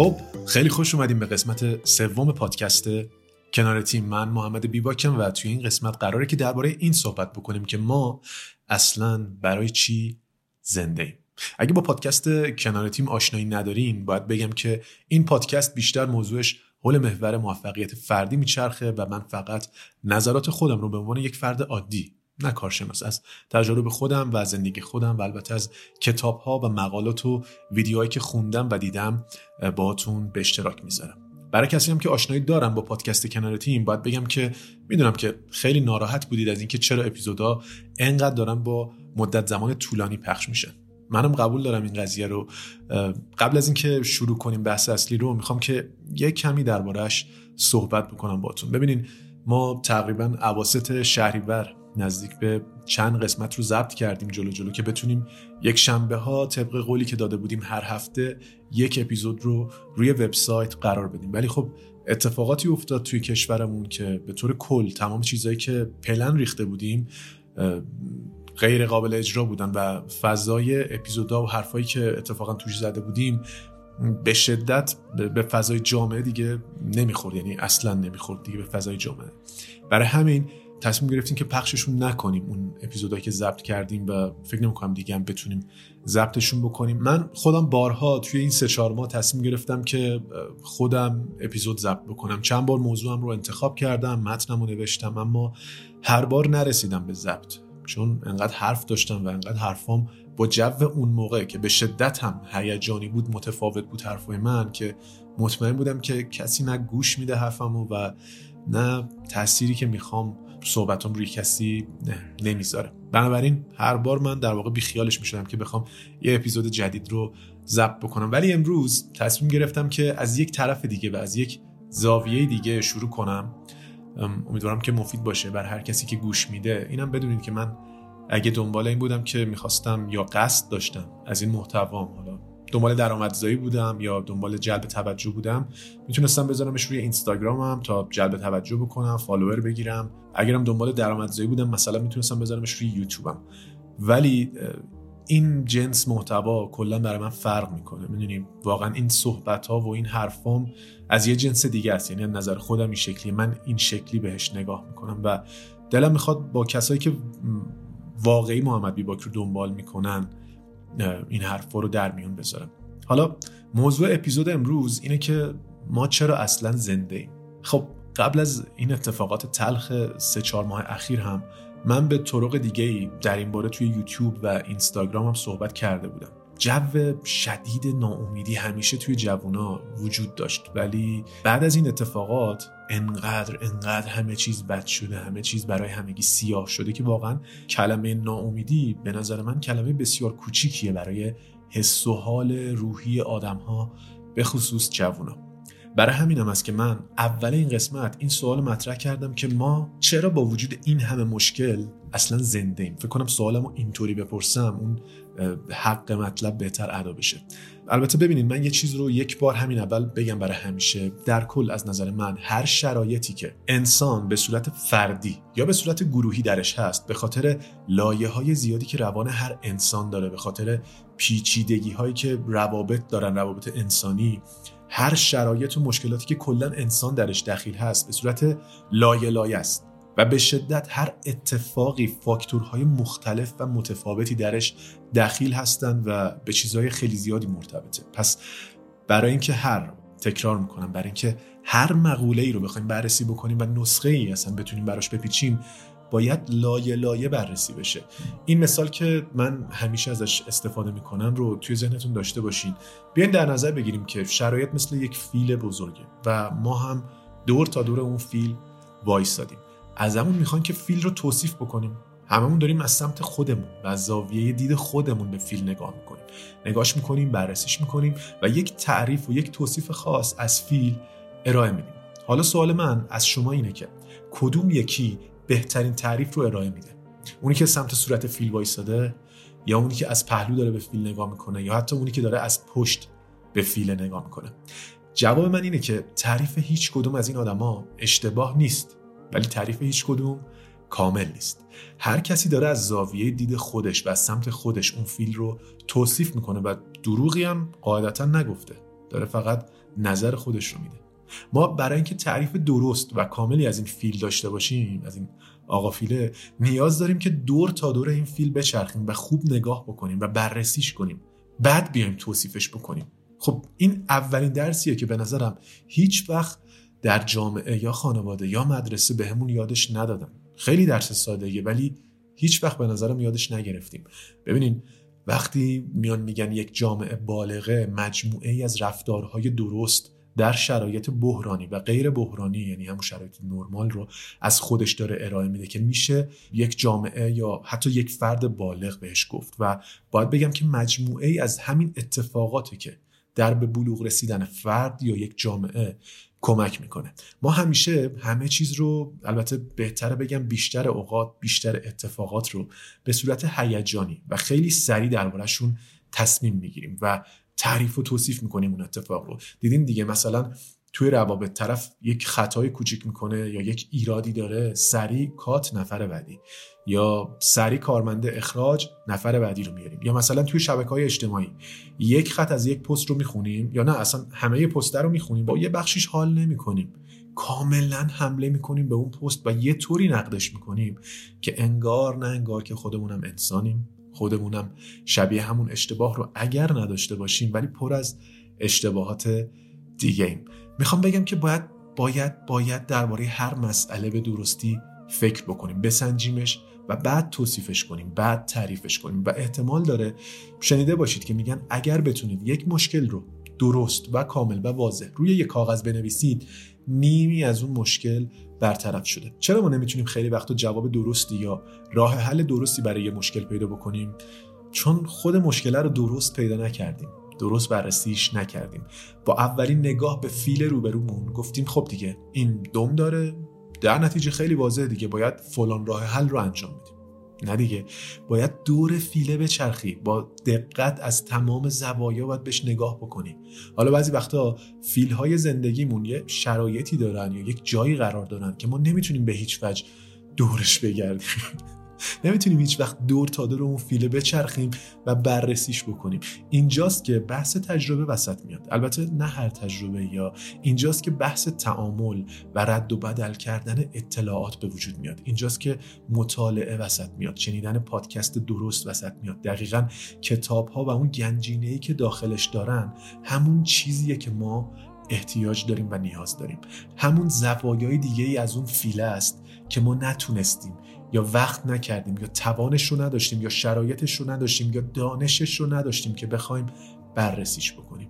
خب خیلی خوش اومدیم به قسمت سوم پادکست کنار تیم من محمد بیباکم و توی این قسمت قراره که درباره این صحبت بکنیم که ما اصلا برای چی زنده ایم. اگه با پادکست کنار تیم آشنایی ندارین باید بگم که این پادکست بیشتر موضوعش حول محور موفقیت فردی میچرخه و من فقط نظرات خودم رو به عنوان یک فرد عادی نه کارشناس از تجارب خودم و زندگی خودم و البته از کتاب ها و مقالات و ویدیوهایی که خوندم و دیدم باهاتون به اشتراک می‌ذارم. برای کسی هم که آشنایی دارم با پادکست کنار تیم باید بگم که می‌دونم که خیلی ناراحت بودید از اینکه چرا اپیزودا انقدر دارن با مدت زمان طولانی پخش میشه منم قبول دارم این قضیه رو. قبل از اینکه شروع کنیم بحث اصلی رو می‌خوام که یک کمی دربارهش صحبت بکنم باتون ببینین ما تقریبا عواست شهریور نزدیک به چند قسمت رو ضبط کردیم جلو جلو که بتونیم یک شنبه ها طبق قولی که داده بودیم هر هفته یک اپیزود رو روی وبسایت قرار بدیم. ولی خب اتفاقاتی افتاد توی کشورمون که به طور کل تمام چیزهایی که پلن ریخته بودیم غیر قابل اجرا بودن و فضای اپیزودا و حرفایی که اتفاقا توش زده بودیم به شدت به فضای جامعه دیگه نمی‌خورد. یعنی اصلا نمی‌خورد دیگه به فضای جامعه. برای همین تصمیم گرفتیم که پخششون نکنیم اون اپیزودهایی که ضبط کردیم و فکر نمی‌کنم دیگه هم بتونیم ضبطشون بکنیم. من خودم بارها توی این سه چهار ماه تصمیم گرفتم که خودم اپیزود ضبط بکنم. چند بار موضوعم رو انتخاب کردم متنم رو نوشتم اما هر بار نرسیدم به ضبط. چون انقدر حرف داشتم و انقدر حرفام با جو اون موقع که به شدت هم هیجانی بود متفاوت بود حرفای من که مطمئن بودم که کسی نه گوش میده حرفمو و نه تأثیری که می‌خوام صحبتم روی کسی نمی‌ذاره. بنابراین هر بار من در واقع بیخیالش می‌شدم که بخوام یه اپیزود جدید رو ضبط بکنم. ولی امروز تصمیم گرفتم که از یک طرف دیگه و از یک زاویه دیگه شروع کنم. امیدوارم که مفید باشه بر هر کسی که گوش میده. اینم بدونید که من اگه دنبال این بودم که می‌خواستم یا قصد داشتم از این محتوام حالا دنبال درآمدزایی بودم یا دنبال جلب توجه بودم می‌تونستم بذارمش روی اینستاگرامم تا جلب توجه بکنم فالوور بگیرم. اگرم دنبال درآمدزایی بودم مثلا می‌تونستم بذارمش روی یوتیوبم. ولی این جنس محتوا کلا برای من فرق می‌کنه. می‌دونیم واقعا این صحبت ها و این حرفام از یه جنس دیگه است. یعنی نظر خودم این شکلی من این شکلی بهش نگاه می‌کنم و دلم می‌خواد با کسایی که واقعی محمد بیباک رو دنبال می‌کنن این حرفا رو در میون بذارم. حالا موضوع اپیزود امروز اینه که ما چرا اصلا زنده ایم؟ خب قبل از این اتفاقات تلخ سه چهار ماه اخیر هم من به طرق دیگه ای در این باره توی یوتیوب و اینستاگرام هم صحبت کرده بودم. جو شدید ناامیدی همیشه توی جوونا وجود داشت ولی بعد از این اتفاقات انقدر انقدر همه چیز بد شده همه چیز برای همگی سیاه شده که واقعا کلمه ناامیدی به نظر من کلمه بسیار کوچیکیه برای حس و حال روحی آدم ها به خصوص جوونا. برای همینم است که من اول این قسمت این سوال مطرح کردم که ما چرا با وجود این همه مشکل اصلا زنده ایم؟ فکر کنم سوالمو اینطوری بپرسم اون حق مطلب بهتر ادا بشه. البته ببینید من یه چیز رو یک بار همین اول بگم برای همیشه. در کل از نظر من هر شرایطی که انسان به صورت فردی یا به صورت گروهی درش هست به خاطر لایه های زیادی که روان هر انسان داره به خاطر پیچیدگی هایی که روابط دارن روابط انسانی هر شرایط و مشکلاتی که کلا انسان درش دخیل هست به صورت لایه لایه است. و به شدت هر اتفاقی فاکتورهای مختلف و متفاوتی درش دخیل هستند و به چیزهای خیلی زیادی مرتبطه. پس برای اینکه هر تکرار می‌کنم برای اینکه هر مقوله ای رو بخوایم بررسی بکنیم و نسخه ای اصلا بتونیم براش بپیچیم باید لایه لایه بررسی بشه. این مثال که من همیشه ازش استفاده می‌کنم رو توی ذهنتون داشته باشین. بیاین در نظر بگیریم که شرایط مثل یک فیل بزرگه و ما هم دور تا دور اون فیل وایستادیم ازمون می‌خوان که فیل رو توصیف بکنیم. هممون داریم از سمت خودمون و از زاویه دید خودمون به فیل نگاه می‌کنیم. نگاش می‌کنیم بررسیش می‌کنیم و یک تعریف و یک توصیف خاص از فیل ارائه میدیم. حالا سوال من از شما اینه که کدوم یکی بهترین تعریف رو ارائه میده؟ اونی که سمت صورت فیل وایساده یا اونی که از پهلو داره به فیل نگاه می‌کنه یا حتی اونی که داره از پشت به فیل نگاه می‌کنه؟ جواب من اینه که تعریف هیچ کدوم از این آدما اشتباه نیست. ولی تعریف هیچ کدوم کامل نیست. هر کسی داره از زاویه دید خودش و از سمت خودش اون فیل رو توصیف می‌کنه و دروغی هم قاعدتا نگفته. داره فقط نظر خودش رو میده. ما برای اینکه تعریف درست و کاملی از این فیل داشته باشیم از این آقا فیله نیاز داریم که دور تا دور این فیل بچرخیم و خوب نگاه بکنیم و بررسیش کنیم. بعد بیایم توصیفش بکنیم. خب این اولین درسیه که به نظرم هیچ وقت در جامعه یا خانواده یا مدرسه بهمون به یادش ندادن. خیلی درس ساده ولی هیچ وقت به نظرم یادش نگرفتیم. ببینین وقتی میان میگن یک جامعه بالغه مجموعه ای از رفتارهای درست در شرایط بحرانی و غیر بحرانی یعنی همون شرایط نرمال رو از خودش داره ارائه میده که میشه یک جامعه یا حتی یک فرد بالغ بهش گفت. و باید بگم که مجموعه ای از همین اتفاقاتی که در به بلوغ رسیدن فرد یا یک جامعه کمک می‌کنه. ما همیشه همه چیز رو البته بهتره بگم بیشتر اوقات بیشتر اتفاقات رو به صورت هیجانی و خیلی سریع دربارهشون تصمیم می‌گیریم و تعریف و توصیف می‌کنیم اون اتفاق رو. دیدین دیگه مثلا توی روابط طرف یک خطای کوچیک می‌کنه یا یک ایرادی داره سریع کات نفر بعدی. یا سریع کارمنده اخراج نفر بعدی رو میاریم. یا مثلا توی شبکه های اجتماعی یک خط از یک پست رو می‌خونیم یا نه اصلا همه پست رو می‌خونیم. با یه بخشیش حال نمی‌کنیم. کاملا حمله می‌کنیم به اون پست و یه طوری نقدش می‌کنیم که انگار نه انگار که خودمونم انسانیم. خودمونم شبیه همون اشتباه رو اگر نداشته باشیم ولی پر از اشتباهات دیگه ایم می‌خوام بگم که باید باید باید درباره هر مسئله به درستی فکر بکنیم بسنجیمش و بعد توصیفش کنیم بعد تعریفش کنیم. و احتمال داره شنیده باشید که میگن اگر بتونید یک مشکل رو درست و کامل و واضح روی یک کاغذ بنویسید نیمی از اون مشکل برطرف شده. چرا ما نمی‌تونیم خیلی وقتا جواب درستی یا راه حل درستی برای یه مشکل پیدا بکنیم؟ چون خود مشکل رو درست پیدا نکردیم. درست بررسیش نکردیم. با اولین نگاه به فیل روبرومون گفتیم خب دیگه این دم داره در نتیجه خیلی واضحه دیگه باید فلان راه حل رو انجام بدیم. نه دیگه. باید دور فیله بچرخی. با دقت از تمام زوایا باید بهش نگاه بکنیم حالا بعضی وقتا فیل های زندگیمون یه شرایطی دارن یا یک جایی قرار دارن که ما نمی‌تونیم به هیچ وجه دورش بگردیم. نمی‌تونیم هیچ وقت دور تا دور اون فیله بچرخیم و بررسیش بکنیم. اینجاست که بحث تجربه وسط میاد. البته نه هر تجربه یا. اینجاست که بحث تعامل و رد و بدل کردن اطلاعات به وجود میاد. اینجاست که مطالعه وسط میاد. شنیدن پادکست درست وسط میاد. دقیقا کتاب ها و اون گنجینه ای که داخلش دارن همون چیزیه که ما احتیاج داریم و نیاز داریم. همون زوایای دیگه ای از اون فیله است که ما نتونستیم یا وقت نکردیم یا توانش رو نداشتیم یا شرایطش رو نداشتیم یا دانشش رو نداشتیم که بخوایم بررسیش بکنیم.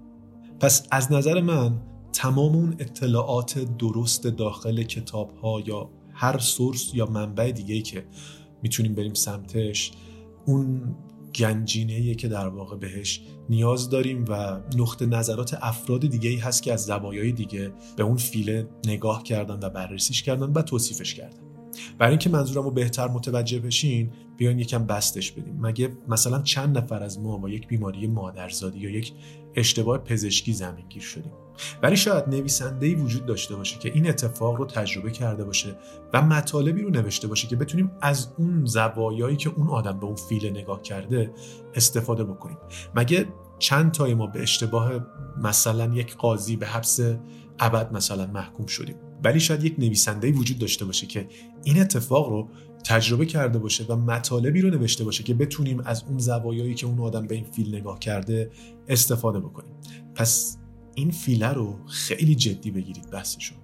پس از نظر من تمام اون اطلاعات درست داخل کتاب ها یا هر سورس یا منبع دیگه که می‌تونیم بریم سمتش اون گنجینه که در واقع بهش نیاز داریم و نقطه نظرات افراد دیگه ای هست که از زوایای دیگه به اون فیله نگاه کردن و بررسیش کردن و توصیفش کردن. برای اینکه منظورم رو بهتر متوجه بشین بیاین یکم بستش بدیم. مگه مثلا چند نفر از ما با یک بیماری مادرزادی یا یک اشتباه پزشکی زمینگیر شدیم؟ ولی شاید نویسنده ای وجود داشته باشه که این اتفاق رو تجربه کرده باشه و مطالبی رو نوشته باشه که بتونیم از اون زوایایی که اون آدم به اون فیل نگاه کرده استفاده بکنیم. مگه چند تای ما به اشتباه مثلا یک قاضی به حبس ابد مثلا محکوم شدیم؟ ولی شاید یک نویسنده وجود داشته باشه که این اتفاق رو تجربه کرده باشه و مطالبی رو نوشته باشه که بتونیم از اون زوایایی که اون آدم به این فیل نگاه کرده استفاده بکنیم. پس این فیله رو خیلی جدی بگیرید بحثشون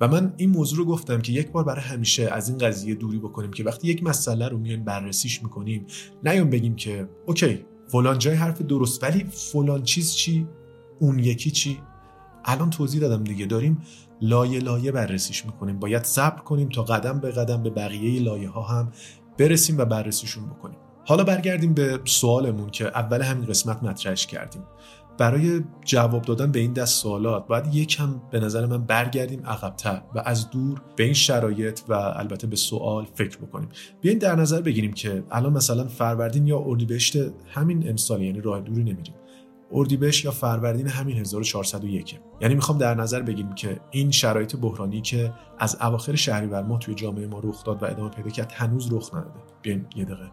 و من این موضوع رو گفتم که یک بار برای همیشه از این قضیه دوری بکنیم که وقتی یک مسئله رو میایم بررسیش می‌کنیم نیام بگیم که اوکی فلان جای حرف درست ولی فلان چیز چی؟ اون یکی چی؟ الان توضیح دادم دیگه. داریم لایه لایه بررسیش می‌کنیم. باید صبر کنیم تا قدم به قدم به بقیه لایه ها هم برسیم و بررسیشون بکنیم. حالا برگردیم به سوالمون که اول همین قسمت مطرحش کردیم. برای جواب دادن به این دست سوالات باید یکم به نظر من برگردیم عقبتر و از دور به این شرایط و البته به سوال فکر بکنیم. بیاین در نظر بگیریم که الان مثلا فروردین یا اردیبهشت همین امسال یعنی راه دوری نمیریم. اردیبهشت یا فروردین همین 1401 یعنی می‌خوام در نظر بگیریم که این شرایط بحرانی که از اواخر شهریور ما توی جامعه ما رخ داد و ادامه پیدا کرد هنوز رخ نداده. بیاین یه دقیقه.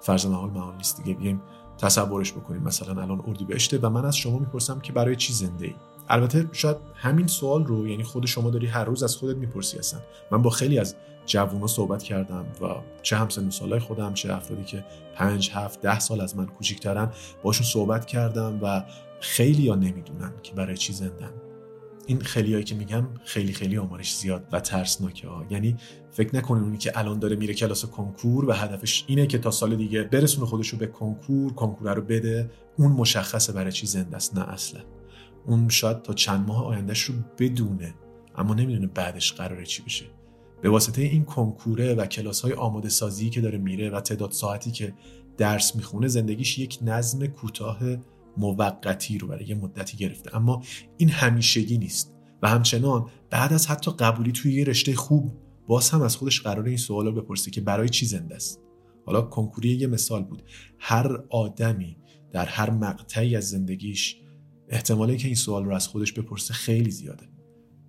فرض محال محال نیست دیگه. بیایم تصورش بکنیم. مثلا الان اردیبهشته و من از شما می‌پرسم که برای چی زنده ای البته شاید همین سوال رو یعنی خود شما داری هر روز از خودت می‌پرسی هستن من با خیلی از جوونا صحبت کردم و چه همسن سالای خودم چه افرادی که پنج هفت ده سال از من کوچیکترن باشون صحبت کردم و خیلی ها نمی‌دونن که برای چی زندن. این خیلیایی که میگم خیلی خیلی آمارش زیاد و ترسناکه ها. یعنی فکر نکنین اونی که الان داره میره کلاس کنکور و هدفش اینه که تا سال دیگه برسونه خودش رو به کنکور کنکور رو بده اون مشخصه برای چی زنده است نه اصلا اون شاید تا چند ماه آیندهش رو بدونه اما نمی‌دونه بعدش قراره چی بشه. به واسطه این کنکوره و کلاس های آماده سازی که داره میره و تعداد ساعتی که درس می‌خونه زندگیش یک نظم کوتاه موقتی رو برای یه مدتی گرفته. اما این همیشگی نیست. و همچنان بعد از حتی قبولی توی یه رشته خوب باز هم از خودش قرار این سوال رو بپرسه که برای چی زنده است؟ حالا کنکوری یه مثال بود. هر آدمی در هر مقطعی از زندگیش احتمالی که این سوال رو از خودش بپرسه خیلی زیاده.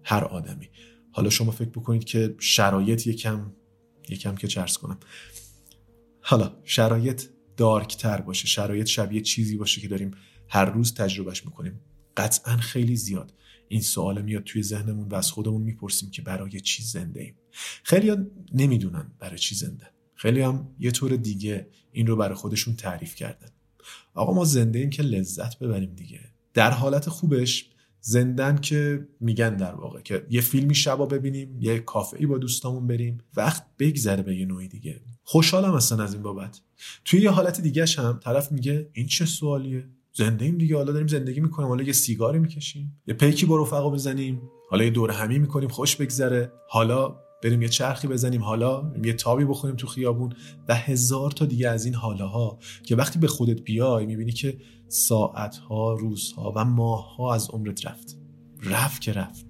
هر آدمی. حالا شما فکر بکنید که شرایط یکم یکم که چرس کنم. حالا شرایط دارکتر باشه شرایط شبیه چیزی باشه که داریم هر روز تجربهش می‌کنیم. قطعا خیلی زیاد. این سوال میاد توی ذهنمون و از خودمون می‌پرسیم که برای چی زنده ایم. خیلی نمی‌دونن برای چی زنده. خیلی هم یه طور دیگه این رو برای خودشون تعریف کردن. آقا ما زنده ایم که لذت ببریم دیگه. در حالت خوبش زندن که میگن در واقع که یه فیلمی شبا ببینیم یه کافه با دوستامون بریم وقت بگذره به یه نوعی دیگه. خوشحالم اصلا از این بابت. توی یه حالت دیگه هم طرف میگه این چه سوالیه؟ زنده ایم دیگه حالا داریم زندگی می‌کنیم حالا یه سیگاری می‌کشیم یه پیکی با رفقا بزنیم حالا یه دور همی می‌کنیم خوش بگذره. حالا بریم یه چرخی بزنیم حالا یه تابی بخوریم تو خیابون و هزار تا دیگه از این حالاها که وقتی به خودت بیای می‌بینی که ساعتها روزها و ماهها از عمرت رفت. رفت که رفت.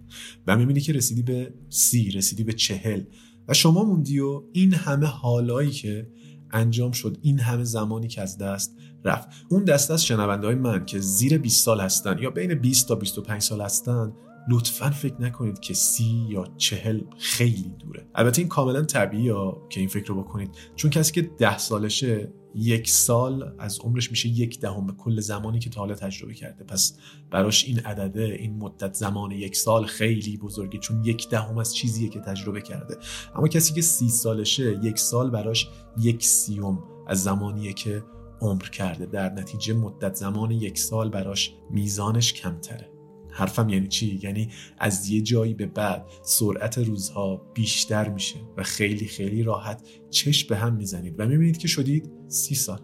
و می‌بینی که رسیدی به سی رسیدی به چهل. و شما موندی و این همه حالایی که انجام شد این همه زمانی که از دست رفت. اون دست از شنونده های من که زیر 20 سال هستن یا بین 20 تا 25 سال هستن لطفا فکر نکنید که سی یا چهل خیلی دوره. البته این کاملا طبیعیه که این فکر رو بکنید. چون کسی که ده سالشه یک سال از عمرش میشه یک دهم کل زمانی که تا حالا تجربه کرده. پس براش این عدده این مدت زمان یک سال خیلی بزرگی چون یک دهم از چیزیه که تجربه کرده. اما کسی که سی سالشه یک سال براش یک سیوم از زمانیه که عمر کرده. در نتیجه مدت زمان یک سال براش میزانش کمتره. حرفم یعنی چی؟ یعنی از یه جایی به بعد سرعت روزها بیشتر میشه و خیلی خیلی راحت چشم به هم می‌زنید. و می‌بینید که شدید سی سال.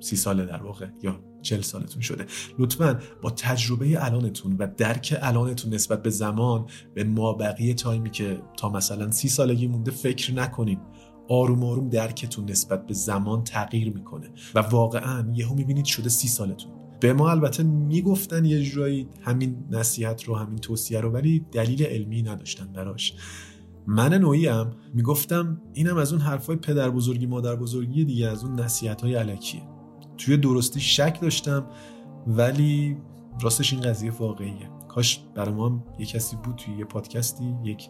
سی ساله در واقع یا چل سالتون شده. لطفا با تجربه الانتون و درک الانتون نسبت به زمان به ما بقیه تایمی که تا مثلا سی سالگی مونده فکر نکنید. آروم آروم درکتون نسبت به زمان تغییر می‌کنه. و واقعا یهو می‌بینید شده سی سالتون. به ما البته می‌گفتن یه جورایی همین نصیحت رو همین توصیه رو ولی دلیل علمی نداشتن براش. من نوعی هم می‌گفتم اینم از اون حرفای پدر بزرگی مادر بزرگی دیگه از اون نصیحت های علکیه توی درستی شک داشتم ولی راستش این قضیه واقعیه. کاش برای ما هم یه کسی بود توی یه پادکستی یک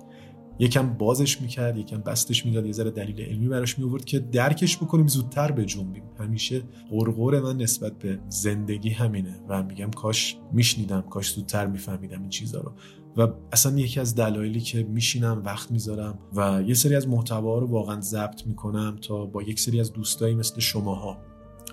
یکم بازش می‌کرد یکم بستش می‌داد یه ذره دلیل علمی براش میورد که درکش بکنیم زودتر به جنبیم همیشه غرغور من نسبت به زندگی همینه و میگم کاش میشنیدم کاش زودتر میفهمیدم این چیزا رو. و اصلا یکی از دلایلی که میشینم وقت می‌ذارم و یه سری از محتوا رو واقعا ضبط می‌کنم تا با یک سری از دوستایی مثل شماها.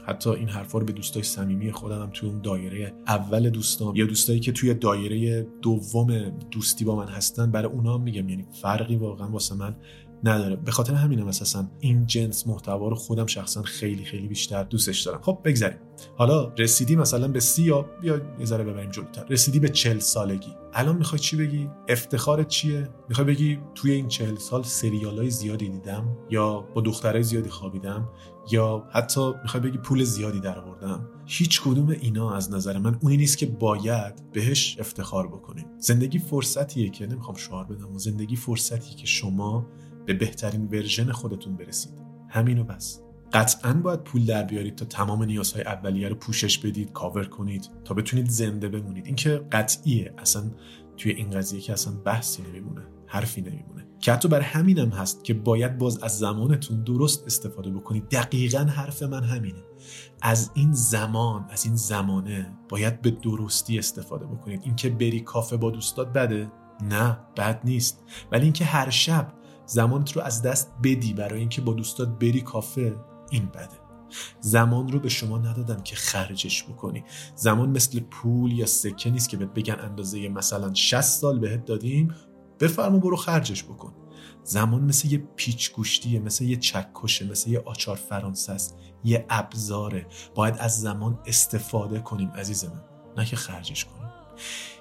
حتی این حرفا رو به دوستای صمیمی خودم توی اون دایره اول دوستام یا دوستایی که توی دایره دوم دوستی با من هستن برای اونا هم میگم. یعنی فرقی واقعا واسه من نداره. به خاطر همینم اساسا این جنس محتوا رو خودم شخصا خیلی خیلی بیشتر دوستش دارم. خب بگذریم. حالا رسیدی مثلا به سی یا بیا یه ذره ببریم جلوتر. رسیدی به چل سالگی. الان می‌خوای چی بگی؟ افتخارت چیه؟ می‌خوای بگی توی این چل سال سریال های زیادی دیدم یا با دخترای زیادی خوابیدم؟ یا حتی می‌خوای بگی پول زیادی در آوردم؟ هیچ کدوم اینا از نظر من اونی نیست که باید بهش افتخار بکنیم. زندگی فرصتیه که نمی‌خوام شعار بدم و زندگی فرصتیه که شما به بهترین ورژن خودتون برسید. همینو بس. قطعا باید پول در بیارید تا تمام نیازهای اولیه رو پوشش بدید کاور کنید تا بتونید زنده بمونید. این که قطعیه. اصلا توی این قضیه که اصلا بحثی نمیمونه. حرفی نمیمونه. که حتی برای همینم هست که باید باز از زمانتون درست استفاده بکنید. دقیقا حرف من همینه. از این زمان از این زمانه باید به درستی استفاده بکنید. اینکه بری کافه با دوستات بده نه بد نیست. ولی اینکه هر شب زمانت رو از دست بدی برای اینکه با دوستات بری کافه این بده. زمان رو به شما ندادن که خرجش بکنی. زمان مثل پول یا سکه نیست که بهت بگن اندازه مثلا 60 سال بهت دادیم. بفرما برو خرجش بکن. زمان مثل یه پیچ گوشتیه مثل یه چکشه مثل یه آچار فرانسه است. یه ابزاره. باید از زمان استفاده کنیم عزیز من. نه که خرجش کنیم.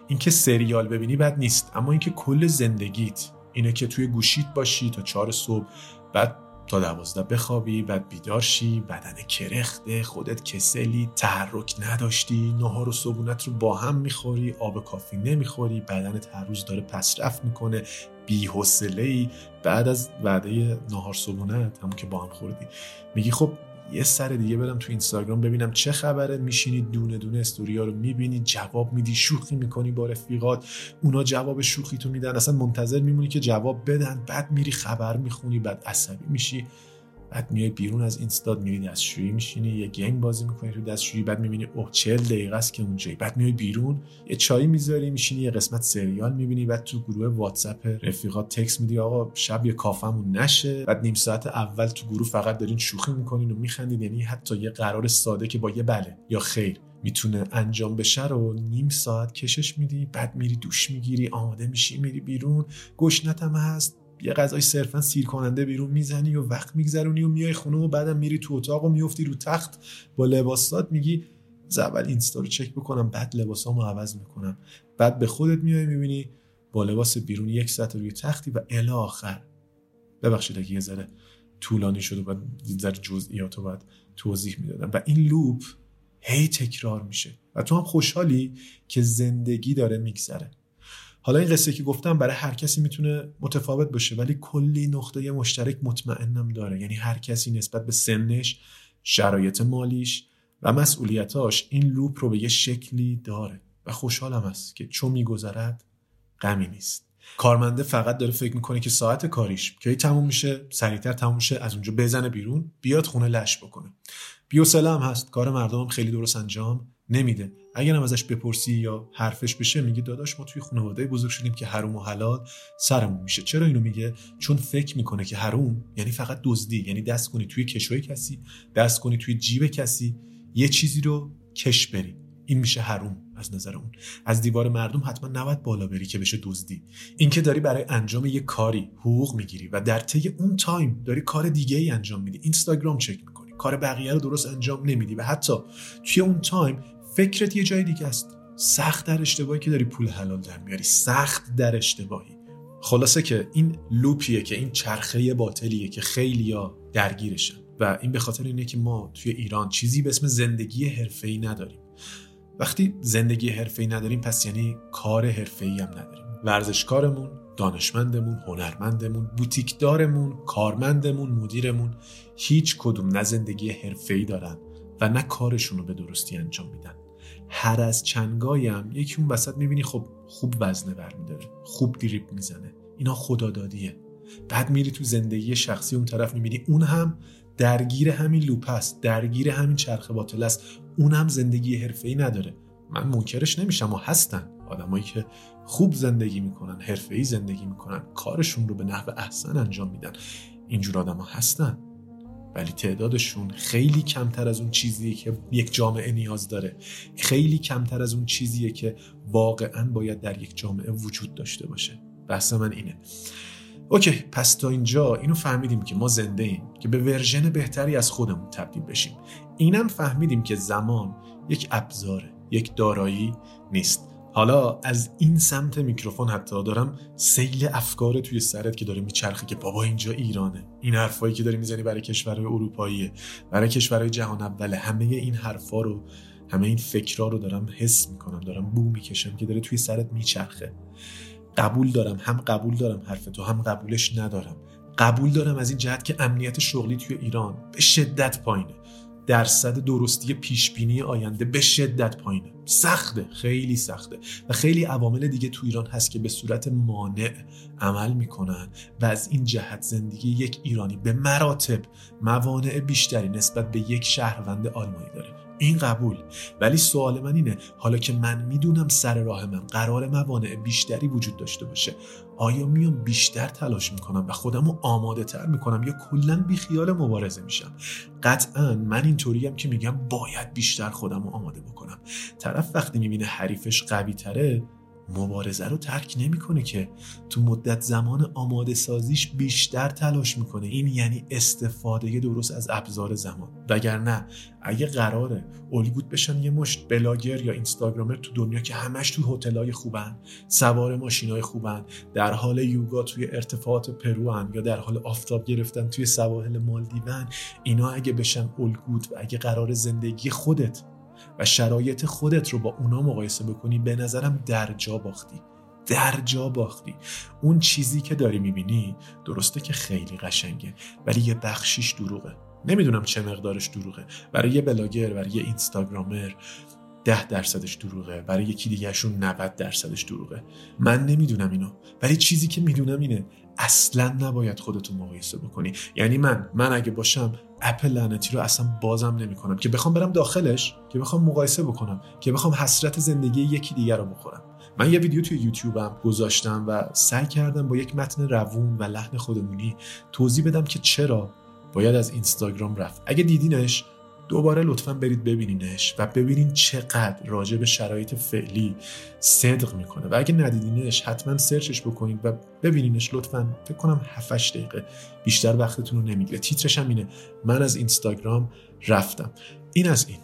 اینکه سریال ببینی بد نیست اما اینکه کل زندگیت اینه که توی گوشیت باشی تا چهار صبح بعد تا دوازده بخوابی بعد بیدار شی بدن کرخته خودت کسلی تحرک نداشتی نهار و صبونت رو با هم می‌خوری آب کافی نمی‌خوری بدنت هر روز داره پسرفت می‌کنه بی ای بعد از وعده نهار صبونت همون که با هم خوردی. میگی خب یه سر دیگه برم تو اینستاگرام ببینم چه خبره. میشینی دونه دونه استوریا رو می‌بینی جواب میدی شوخی می‌کنی با رفیقات. اونا جواب شوخی تو میدن. اصلا منتظر میمونی که جواب بدن. بعد میری خبر می‌خونی بعد عصبی میشی. بعد میای بیرون از اینستاد میری دستشویی میشینی یه گیم بازی می‌کنی تو دستشویی بعد می‌بینی اوه 40 دقیقه است که اونجایی. بعد میای بیرون یه چایی می‌ذاری میشینی یه قسمت سریال می‌بینی بعد تو گروه واتساپ رفیقات تکس میدی آقا شب یه کافمون نشه. بعد نیم ساعت اول تو گروه فقط دارین شوخی می‌کنین و میخندید یعنی حتی یه قرار ساده که با یه بله یا خیر می‌تونه انجام بشه رو نیم ساعت کشش میدی بعد میری دوش می‌گیری آماده میشی میری بیرون. گشنت هم هست. یه غذای صرفا سیر کننده بیرون می‌زنی و وقت میگذرونی و میای خونه و بعدم میری تو اتاق و میفتی رو تخت با لباسات میگی اول اینستا رو چک بکنم بعد لباسامو عوض می‌کنم. بعد به خودت میای می‌بینی با لباس بیرون یک ساعت روی تختی و الی آخر. ببخشید اگه یه ذره طولانی شد و بعد ذره جزئیات رو باید توضیح می‌دادم. و این لوپ هی تکرار میشه. و تو هم خوشحالی که زندگی داره میگذره. حالا این قصه که گفتم برای هر کسی می‌تونه متفاوت باشه ولی کلی نقطه مشترک مطمئنم داره. یعنی هر کسی نسبت به سنش شرایط مالیش و مسئولیتاش این لوپ رو به یه شکلی داره و خوشحالم است که چون میگذرد غمی نیست. کارمنده فقط داره فکر می‌کنه که ساعت کاریش کی تموم میشه سریعتر تموم میشه از اونجا بزنه بیرون بیاد خونه لش بکنه. بیوسله هم هست کار مردم خیلی درست انجام نمیده. اگر هم ازش بپرسی یا حرفش بشه میگه داداش ما توی خانواده بزرگ شدیم که حروم و حلال سرمون میشه. چرا اینو میگه؟ چون فکر می‌کنه که حروم یعنی فقط دزدی یعنی دست کنی توی کشوی کسی دست کنی توی جیب کسی یه چیزی رو کش بری. این میشه حروم از نظر اون. از دیوار مردم حتما نباید بالا بری که بشه دزدی. اینکه داری برای انجام یه کاری حقوق می‌گیری و در طی اون تایم داری کار دیگه ای انجام میدی. اینستاگرام چک می‌کنی. کار بقیه رو درست انجام نمیدی و حتی توی اون تایم فکرت یه جای دیگه است. سخت در اشتباهی که داری پول حلال در میاری. سخت در اشتباهی. خلاصه که این لوپیه که این چرخه باطلیه که خیلیا درگیرشن. و این به خاطر اینه که ما توی ایران چیزی به اسم زندگی حرفه‌ای نداریم. وقتی زندگی حرفه‌ای نداریم پس یعنی کار حرفه‌ای هم نداریم. ورزشکارمون دانشمندمون هنرمندمون بوتیکدارمون کارمندمون مدیرمون هیچ کدوم نه زندگی حرفه‌ای دارن و نه کارشون رو به درستی انجام میدن. هر از چنگایی هم یکی اون وسط می‌بینی خب خوب وزنه برمیداره خوب دریپ می‌زنه. اینا خدادادیه. بعد میری تو زندگی شخصی اون طرف می‌بینی اون هم درگیر همین لوپ است درگیر همین چرخ باطل است. اون هم زندگی ای نداره. من منکرش نمیشم و هستن. آدمایی که خوب زندگی می‌کنن ای زندگی می‌کنن کارشون رو به نحو احسن انجام میدن. اینجور آدما هستن. ولی تعدادشون خیلی کمتر از اون چیزیه که یک جامعه نیاز داره. خیلی کمتر از اون چیزیه که واقعا باید در یک جامعه وجود داشته باشه. بحث من اینه. OK پس تا اینجا اینو فهمیدیم که ما زنده ایم که به version بهتری از خودمون تبدیل بشیم. اینم فهمیدیم که زمان یک ابزاره یک دارایی نیست. حالا از این سمت میکروفون حتی دارم سیل افکار توی سرت که داره میچرخه که بابا اینجا ایرانه. این حرفایی که داری می‌زنی برای کشورهای اروپاییه برای کشورهای جهان اوله همه این حرفا رو همه این فکرها رو دارم حس می‌کنم دارم بو می‌کشم که داره توی سرت میچرخه. قبول دارم هم قبول دارم حرف تو هم قبولش ندارم. قبول دارم از این جهت که امنیت شغلی توی ایران به شدت پایینه. درصد درستی پیشبینی آینده به شدت پایینه. سخته خیلی سخته. و خیلی عوامل دیگه تو ایران هست که به صورت مانع عمل می‌کنن و از این جهت زندگی یک ایرانی به مراتب موانع بیشتری نسبت به یک شهروند آلمانی داره. این قبول. ولی سوال من اینه حالا که من می‌دونم سر راه من قرار موانع بیشتری وجود داشته باشه آیا میام بیشتر تلاش می‌کنم و خودم رو آماده تر می‌کنم یا کلا بیخیال مبارزه میشم؟ قطعا من اینطوریم که میگم باید بیشتر خودم رو آماده بکنم. طرف وقتی می‌بینه حریفش قوی تره مبارزه رو ترک نمی‌کنه که تو مدت زمان آماده سازیش بیشتر تلاش می‌کنه. این یعنی استفاده درست از ابزار زمان. وگرنه اگه قراره الگوت بشن یه مشت بلاگر یا اینستاگرامر تو دنیا که همش تو هتلای خوبن سوار ماشینای خوبن در حال یوگا توی ارتفاعات پروان یا در حال آفتاب گرفتن توی سواحل مالدیون اینا اگه بشن الگوت و اگه قرار زندگی خودت و شرایط خودت رو با اونا مقایسه بکنی به نظرم در جا باختی. در جا باختی. اون چیزی که داری می‌بینی درسته که خیلی قشنگه ولی یه بخشیش دروغه. نمی‌دونم چه مقدارش دروغه. برای یه بلاگر برای یه اینستاگرامر ده درصدش دروغه. برای یکی دیگهشون 90 درصدش دروغه. من نمی‌دونم اینو. ولی چیزی که می‌دونم اینه اصلا نباید خودتو مقایسه بکنی. یعنی من من اگه باشم اپ لعنتی رو اصلا بازم نمی‌کنم. که بخوام برم داخلش که بخوام مقایسه بکنم که بخوام حسرت زندگی یکی دیگر رو بخورم. من یه ویدیو توی یوتیوبم گذاشتم و سعی کردم با یک متن روون و لحن خودمونی توضیح بدم که چرا باید از اینستاگرام رفت. اگه دیدینش دوباره لطفا برید ببینینش و ببینین چقدر راجع به شرایط فعلی صدق می‌کنه. و اگه ندیدینش حتما سرچش بکنید و ببینینش لطفا. فکر کنم 7 دقیقه بیشتر وقتتون رو نمی‌گیره. تیترش هم اینه. من از اینستاگرام رفتم. این از این.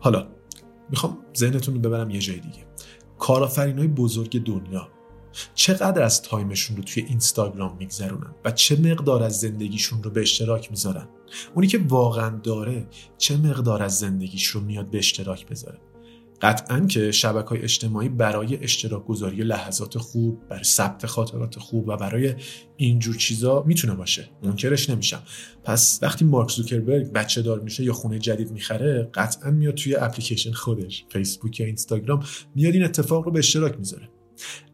حالا می‌خوام ذهنتون رو ببرم یه جای دیگه. کارآفرین های بزرگ دنیا. چقدر از تایمشون رو توی اینستاگرام میگذرونن و چه مقدار از زندگیشون رو به اشتراک می‌ذارن؟ اونی که واقعا داره چه مقدار از زندگیش رو میاد به اشتراک بذاره؟ قطعا که شبکه های اجتماعی برای اشتراک گذاری لحظات خوب برای ثبت خاطرات خوب و برای اینجور چیزا می‌تونه باشه. منکرش نمیشم. پس وقتی مارک زوکربرگ بچه دار میشه یا خونه جدید می‌خره قطعا میاد توی اپلیکیشن خودش فیسبوک یا اینستاگرام میاد این اتفاق رو به اشتراک می‌ذاره.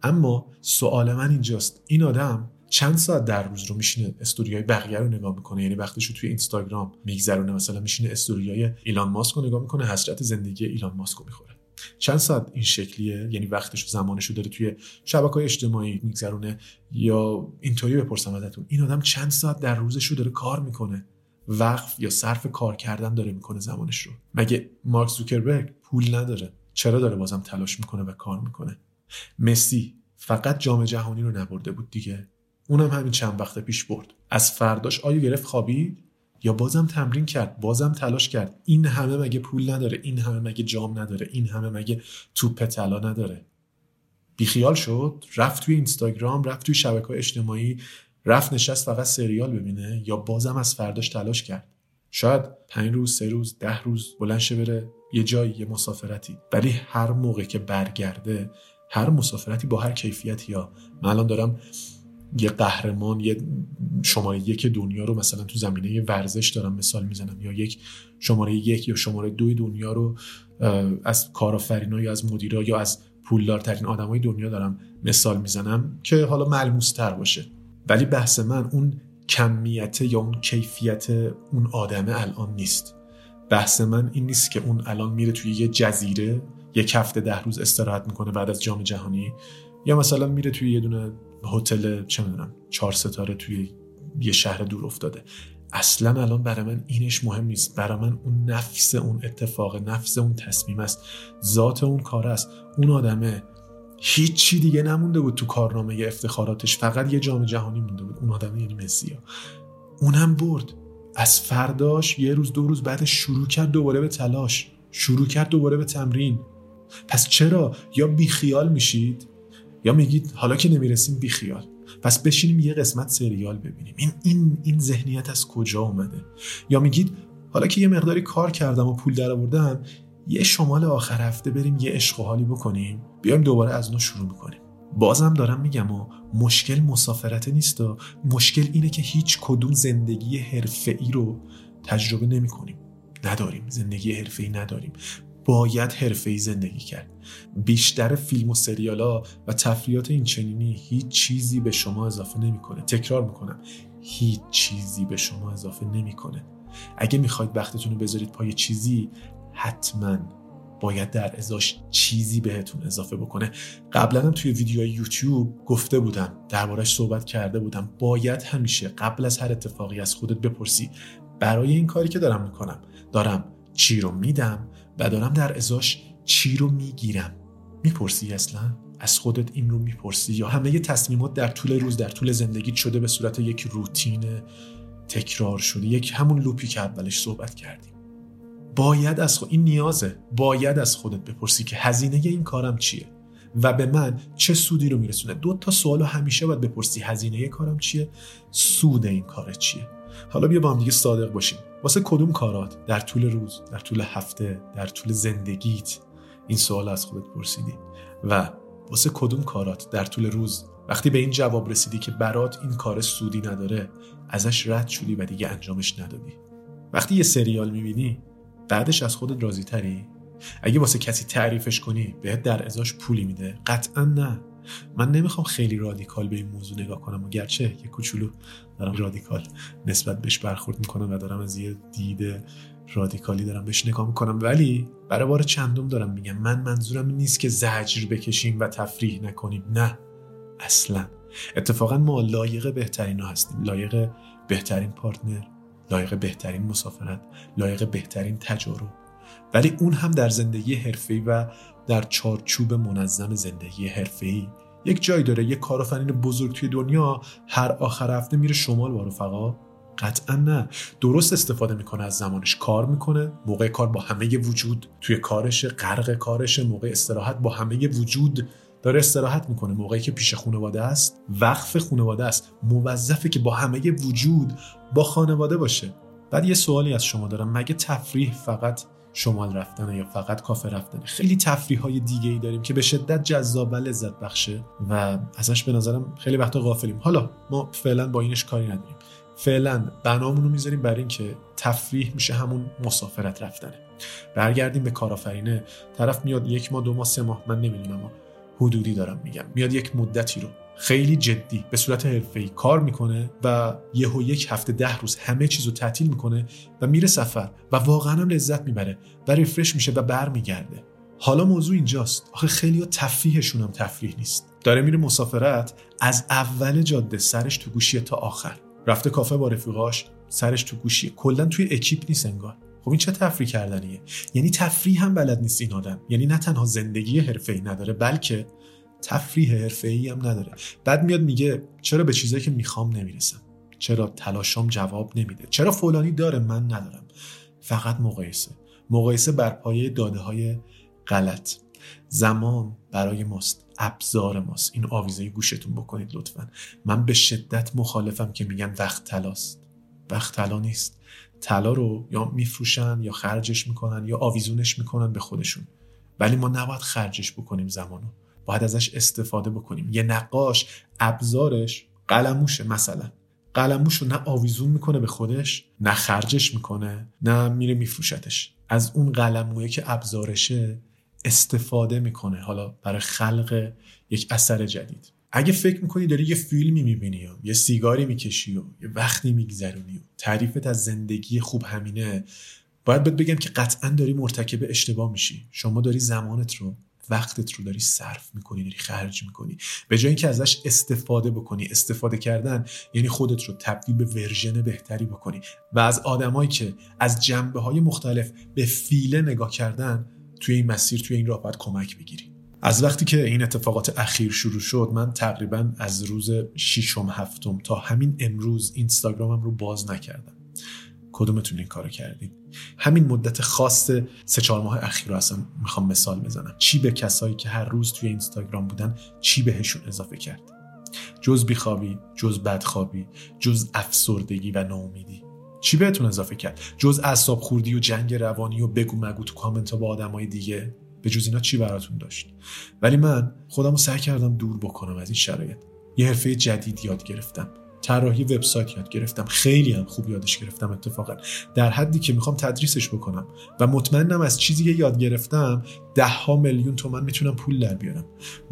اما سوال من اینجاست. این آدم چند ساعت در روز رو میشینه استوریای بقیه رو نگاه می‌کنه؟ یعنی وقتش رو توی اینستاگرام میگذرونه مثلا میشینه استوریای ایلان ماسک رو نگاه می‌کنه حسرت زندگی ایلان ماسک رو می‌خوره. چند ساعت این شکلیه؟ یعنی وقتش و زمانش رو داره توی شبکه های اجتماعی میگذرونه؟ یا اینطوری بپرسم ازتون. این آدم چند ساعت در روزش رو داره کار می‌کنه؟ وقف یا صرف کار کردن داره می‌کنه زمانش رو؟ مگه مارک زوکربرگ پول نداره؟ چرا داره بازم تلاش می‌کنه و کار می‌کنه؟ مسی فقط جام جهانی رو نبرده بود دیگه. اونم همین چند وقت پیش برد. از فرداش آیا گرفت خوابید؟ یا بازم تمرین کرد بازم تلاش کرد. این همه مگه پول نداره این همه مگه جام نداره این همه مگه توپ طلا نداره. بیخیال شد رفت توی اینستاگرام رفت توی شبکه اجتماعی رفت نشست فقط سریال ببینه یا بازم از فرداش تلاش کرد. شاید پنج روز سه روز ده روز بلند بره یه جایی یه مسافرتی. ولی هر موقع که برگرده هر مسافرتی با هر کیفیتی یا من الان دارم یه قهرمان یه شماره یک دنیا رو مثلا تو زمینه ورزش دارم مثال می‌زنم یا یک شماره یک یا شماره دوی دنیا رو از کارآفرینا یا از مدیرا یا از پولدارترین آدمای دنیا دارم مثال می‌زنم که حالا ملموس تر باشه. ولی بحث من اون کمیت یا اون کیفیت اون آدمه الان نیست. بحث من این نیست که اون الان میره توی یه جزیره یک هفته ده روز استراحت می‌کنه بعد از جام جهانی یا مثلا میره توی یه دونه هتل چه می‌دونم چهار ستاره توی یه شهر دور افتاده. اصلا الان برای من اینش مهم نیست. برای من اون نفس اون اتفاق نفس اون تصمیم است. ذات اون کار است. اون آدمه. هیچی دیگه نمونده بود تو کارنامه افتخاراتش. فقط یه جام جهانی مونده بود. اون آدمه یعنی مسیا اونم برد. از فرداش یه روز دو روز بعدش شروع کرد دوباره به تلاش. شروع کرد دوباره به تمرین. پس چرا؟ یا بیخیال میشید؟ یا میگید حالا که نمی‌رسیم بیخیال. پس بشینیم یه قسمت سریال ببینیم. این این این ذهنیت از کجا اومده؟ یا میگید حالا که یه مقداری کار کردم و پول درآوردم یه شمال آخر هفته بریم یه عشق حالی بکنیم. بیایم دوباره از نو شروع می‌کنیم بازم دارم میگم و مشکل مسافرت نیست و مشکل اینه که هیچ کدوم زندگی حرفه‌ای رو تجربه نمی‌کنیم. نداریم. زندگی حرفه‌ای نداریم. باید حرفه‌ای زندگی کرد. بیشتر فیلم و سریالا و تفریات این چنینی هیچ چیزی به شما اضافه نمی‌کنه. تکرار می‌کنم. هیچ چیزی به شما اضافه نمی‌کنه. اگه می‌خواید وقتتون رو بذارید پای چیزی حتما باید در ازاش چیزی بهتون اضافه بکنه. قبلا هم توی ویدیوهای یوتیوب گفته بودم دربارش صحبت کرده بودم. باید همیشه قبل از هر اتفاقی از خودت بپرسی. برای این کاری که دارم می‌کنم دارم چی رو میدم؟ و دارم در ازاش چی رو می‌گیرم. می‌پرسی اصلا؟ از خودت این رو می‌پرسی یا همه تصمیمات در طول روز در طول زندگی شده به صورت یک روتین تکرار شده؟ یک همون لوپی که اولش صحبت کردیم. باید از خود این نیازه. باید از خودت بپرسی که هزینه این کارم چیه؟ و به من چه سودی رو میرسونه؟ دو تا سوالو همیشه باید بپرسی. هزینه کارم چیه؟ سود این کار چیه؟ حالا بیا با هم دیگه صادق باشیم. واسه کدوم کارات؟ در طول روز در طول هفته در طول زندگیت؟ این سوال از خودت پرسیدی. و واسه کدوم کارات در طول روز؟ وقتی به این جواب رسیدی که برات این کار سودی نداره ازش رد شدی و دیگه انجامش ندادی. وقتی یه سریال می‌بینی بعدش از خودت راضی تری اگه واسه کسی تعریفش کنی بهت در ازاش پولی میده؟ قطعا نه. من نمی‌خوام خیلی رادیکال به این موضوع نگاه کنم و گرچه یه کوچولو دارم رادیکال نسبت بهش برخورد می‌کنم و دارم از یه دید رادیکالی دارم بهش نگاه می‌کنم. ولی برای بار چندم دارم میگم من منظورم نیست که زجر بکشیم و تفریح نکنیم. نه اصلا. اتفاقا ما لایق بهترین ها هستیم. لایق بهترین partner لایق بهترین مسافرت لایق بهترین تجارب. ولی اون هم در زندگی حرفه‌ای و در چارچوب منظم زندگی حرفه‌ای. یک جای داره یک کارآفرین بزرگ توی دنیا هر آخر هفته میره شمال با رفقا. قطعا نه. درست استفاده می‌کنه از زمانش کار می‌کنه. موقع کار با همه وجود. توی کارش غرق کارش موقع استراحت با همه وجود. داره استراحت می‌کنه. موقعی که پیش خانواده است وقف خانواده است. موظفه که با همه وجود با خانواده باشه. بعد یه سوالی از شما دارم. مگه تفریح فقط شمال رفتن یا فقط کافه رفتن. خیلی تفریح های دیگه ای داریم که به شدت جذاب و لذت بخشه و ازش به نظرم خیلی وقتا غافلیم. حالا ما فعلا با اینش کاری نداریم. فعلا بنامون رو می‌ذاریم بر اینکه تفریح میشه همون مسافرت رفتنه. برگردیم به کارآفرینه. طرف میاد یک ماه دو ماه سه ماه من نمی‌دونم حدودی دارم میگم. میاد یک مدتی رو خیلی جدی به صورت حرفه‌ای کار می‌کنه و یهو یک هفته ده روز همه چیز رو تعطیل می‌کنه و میره سفر و واقعا هم لذت می‌بره و ریفرش میشه و برمیگرده. حالا موضوع اینجاست. آخه خیلی تفریحشون هم تفریح نیست. داره میره مسافرت از اول جاده سرش تو گوشیه تا آخر. رفته کافه با رفیقاش سرش تو گوشیه کلا توی اکیپ نیست انگار. خب این چه تفریح کردنیه؟ یعنی تفریح هم بلد نیست این آدم. یعنی نه تنها زندگی حرفه‌ای نداره بلکه تفریح حرفه‌ای هم نداره. بعد میاد میگه چرا به چیزایی که می‌خوام نمی‌رسم؟ چرا تلاشام جواب نمیده؟ چرا فلانی داره من ندارم؟ فقط مقایسه. مقایسه بر پایه داده های غلط. زمان برای ماست. ابزار ماست. این آویزه گوشتون بکنید لطفا. من به شدت مخالفم که میگن وقت تلاست وقت طلا نیست. طلا رو یا میفروشن یا خرجش می‌کنن یا آویزونش می‌کنن به خودشون. ولی ما نباید خرجش بکنیم زمانو. باید ازش استفاده بکنیم. یه نقاش ابزارش قلموشه مثلا. قلموش رو نه آویزون می‌کنه به خودش نه خرجش می‌کنه نه میره میفروشتش. از اون قلمویه که ابزارشه استفاده می‌کنه. حالا برای خلق یک اثر جدید. اگه فکر می‌کنی داری یه فیلمی می‌بینی و یه سیگاری می‌کشی و یه وقتی میگذرونی و تعریفت از زندگی خوب همینه باید بهت بگم که قطعا داری مرتکب اشتباه میشی. شما داری زمانت رو وقتت رو داری صرف می‌کنی داری خرج می‌کنی. به جای اینکه ازش استفاده بکنی. استفاده کردن یعنی خودت رو تبدیل به ورژن بهتری بکنی. و از آدمایی که از جنبه های مختلف به فیله نگاه کردن توی این مسیر توی این راه باید کمک بگیری. از وقتی که این اتفاقات اخیر شروع شد من تقریبا از روز ششم هفتم تا همین امروز اینستاگرامم رو باز نکردم. کدومتون این کارو کردید همین مدت خاص سه چهار ماه اخیر رو اصلا می‌خوام مثال بزنم. چی به کسایی که هر روز توی اینستاگرام بودن چی بهشون اضافه کرد؟ جز بیخوابی جز بدخوابی جز افسردگی و ناامیدی. چی بهتون اضافه کرد؟ جز اعصاب خوردی و جنگ روانی و بگو مگو تو کامنت ها با آدمای دیگه؟ به جز اینا چی براتون داشت؟ ولی من خودم رو سعی کردم دور بکنم از این شرایط. یه حرفه جدید یاد گرفتم. طراحی وبسایت یاد گرفتم. خیلی هم خوب یادش گرفتم اتفاقا. در حدی که می‌خوام تدریسش بکنم و مطمئنم از چیزی که یاد گرفتم ده ها میلیون تومن می‌تونم پول در بیارم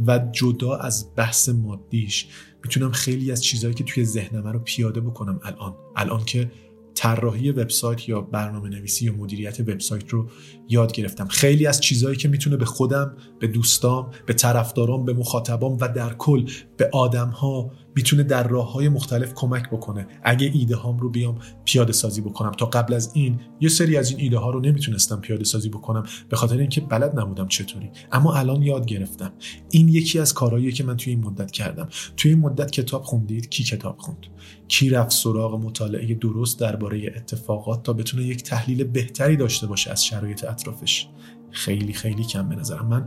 و جدا از بحث مادیش می‌تونم خیلی از چیزهایی که توی ذهنم رو پیاده بکنم الان. الان که طراحی وبسایت یا برنامه نویسی یا مدیریت وبسایت رو یاد گرفتم. خیلی از چیزهایی که می‌تونه به خودم به دوستام به طرفدارام به مخاطبام و در کل به آدمها می‌تونه در راه های مختلف کمک بکنه. اگه ایده هام رو بیام پیاده سازی بکنم. تا قبل از این یه سری از این ایده ها رو نمی‌تونستم پیاده سازی بکنم به خاطر اینکه بلد نبودم چطوری. اما الان یاد گرفتم. این یکی از کارهایی که من توی این مدت کردم. توی این مدت کتاب خوندید؟ کی کتاب خوند؟ کی رفت سراغ مطالعه درست درباره اتفاقات تا بتونه یک تحلیل بهتری داشته باشه از شرایط اطرافش خیلی خیلی کم به نظرم. من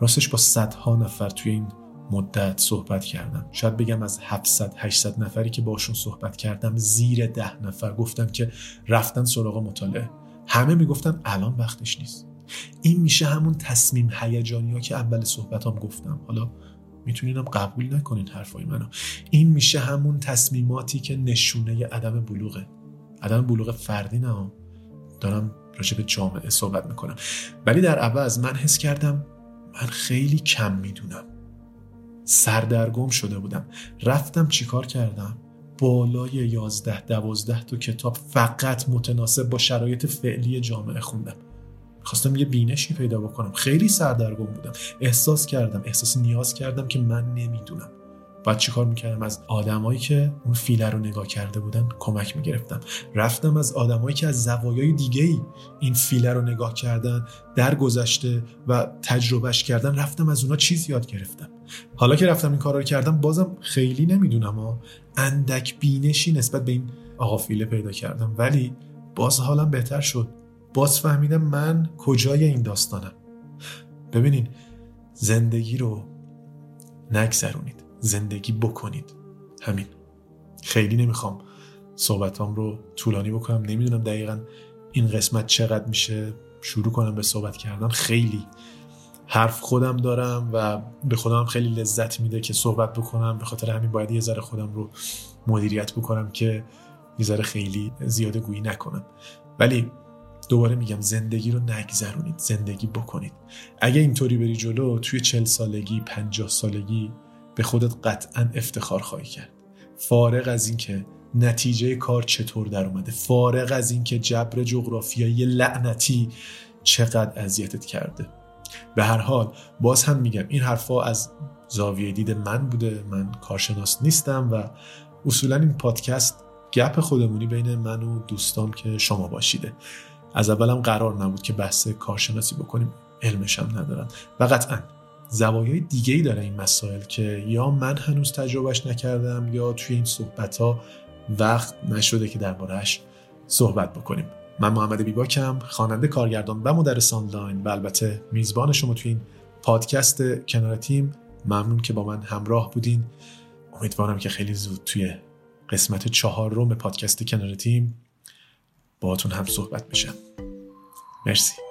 راستش با صدها نفر توی این مدت صحبت کردم. شاید بگم از 700 800 نفری که باشون صحبت کردم زیر ده نفر گفتم که رفتن سراغ مطالعه. همه می‌گفتن الان وقتش نیست. این میشه همون تصمیم هیجانی ها که اول صحبتام گفتم. حالا میتونینم قبول نکنین حرفای منو. این میشه همون تصمیماتی که نشونه عدم بلوغه. عدم بلوغ فردی نه دارم راجع به جامعه صحبت می‌کنم. ولی در عوض من حس کردم من خیلی کم می‌دونم. سردرگم شده بودم. رفتم چیکار کردم؟ بالای یازده دوازده تا کتاب فقط متناسب با شرایط فعلی جامعه خوندم. خواستم یه بینشی پیدا بکنم. خیلی سردرگم بودم. احساس کردم احساس نیاز کردم که من نمی‌دونم. بعد چیکار می‌کردم؟ از آدمایی که اون فیله رو نگاه کرده بودن کمک می‌گرفتم. رفتم از آدمایی که از زوایای دیگه ای این فیله رو نگاه کردن در گذشته و تجربهش کردن رفتم از اونا چیز یاد گرفتم. حالا که رفتم این کارا رو کردم بازم خیلی نمی‌دونم ها. اندک بینشی نسبت به این آقا فیله پیدا کردم. ولی باز حالم بهتر شد. باز فهمیدم من کجای این داستانم. ببینین زندگی رو نگذرونید. زندگی بکنید. همین. خیلی نمی‌خوام صحبتام رو طولانی بکنم. نمی‌دونم دقیقا این قسمت چقدر میشه شروع کنم به صحبت کردن. خیلی حرف خودم دارم و به خودم خیلی لذت میده که صحبت بکنم. به خاطر همین باید یه ذره خودم رو مدیریت بکنم که یه ذره خیلی زیاده گویی نکنم. ولی دوباره میگم زندگی رو نگذرونید. زندگی بکنید. اگه اینطوری بری جلو توی چل سالگی پنجاه سالگی به خودت قطعا افتخار خواهی کرد. فارغ از اینکه نتیجه کار چطور در اومده فارغ از اینکه جبر جغرافیایی لعنتی چقدر اذیتت کرده. به هر حال باز هم میگم این حرفا از زاویه دید من بوده. من کارشناس نیستم و اصولا این پادکست گپ خودمونی بین من و دوستام که شما باشیده. از اولم قرار نبود که بحث کارشناسی بکنیم علمشم ندارم. و قطعا زوایای دیگه ای داره این مسائل که یا من هنوز تجربهش نکردم یا توی این صحبت ها وقت نشده که دربارهش صحبت بکنیم. من محمد بیباکم خواننده کارگردان و مدرس آنلاین و البته میزبان شما توی این پادکست کنار تیم. ممنون که با من همراه بودین. امیدوارم که خیلی زود توی قسمت چهار روم پادکست کنار تیم باهاتون هم صحبت بشم. مرسی.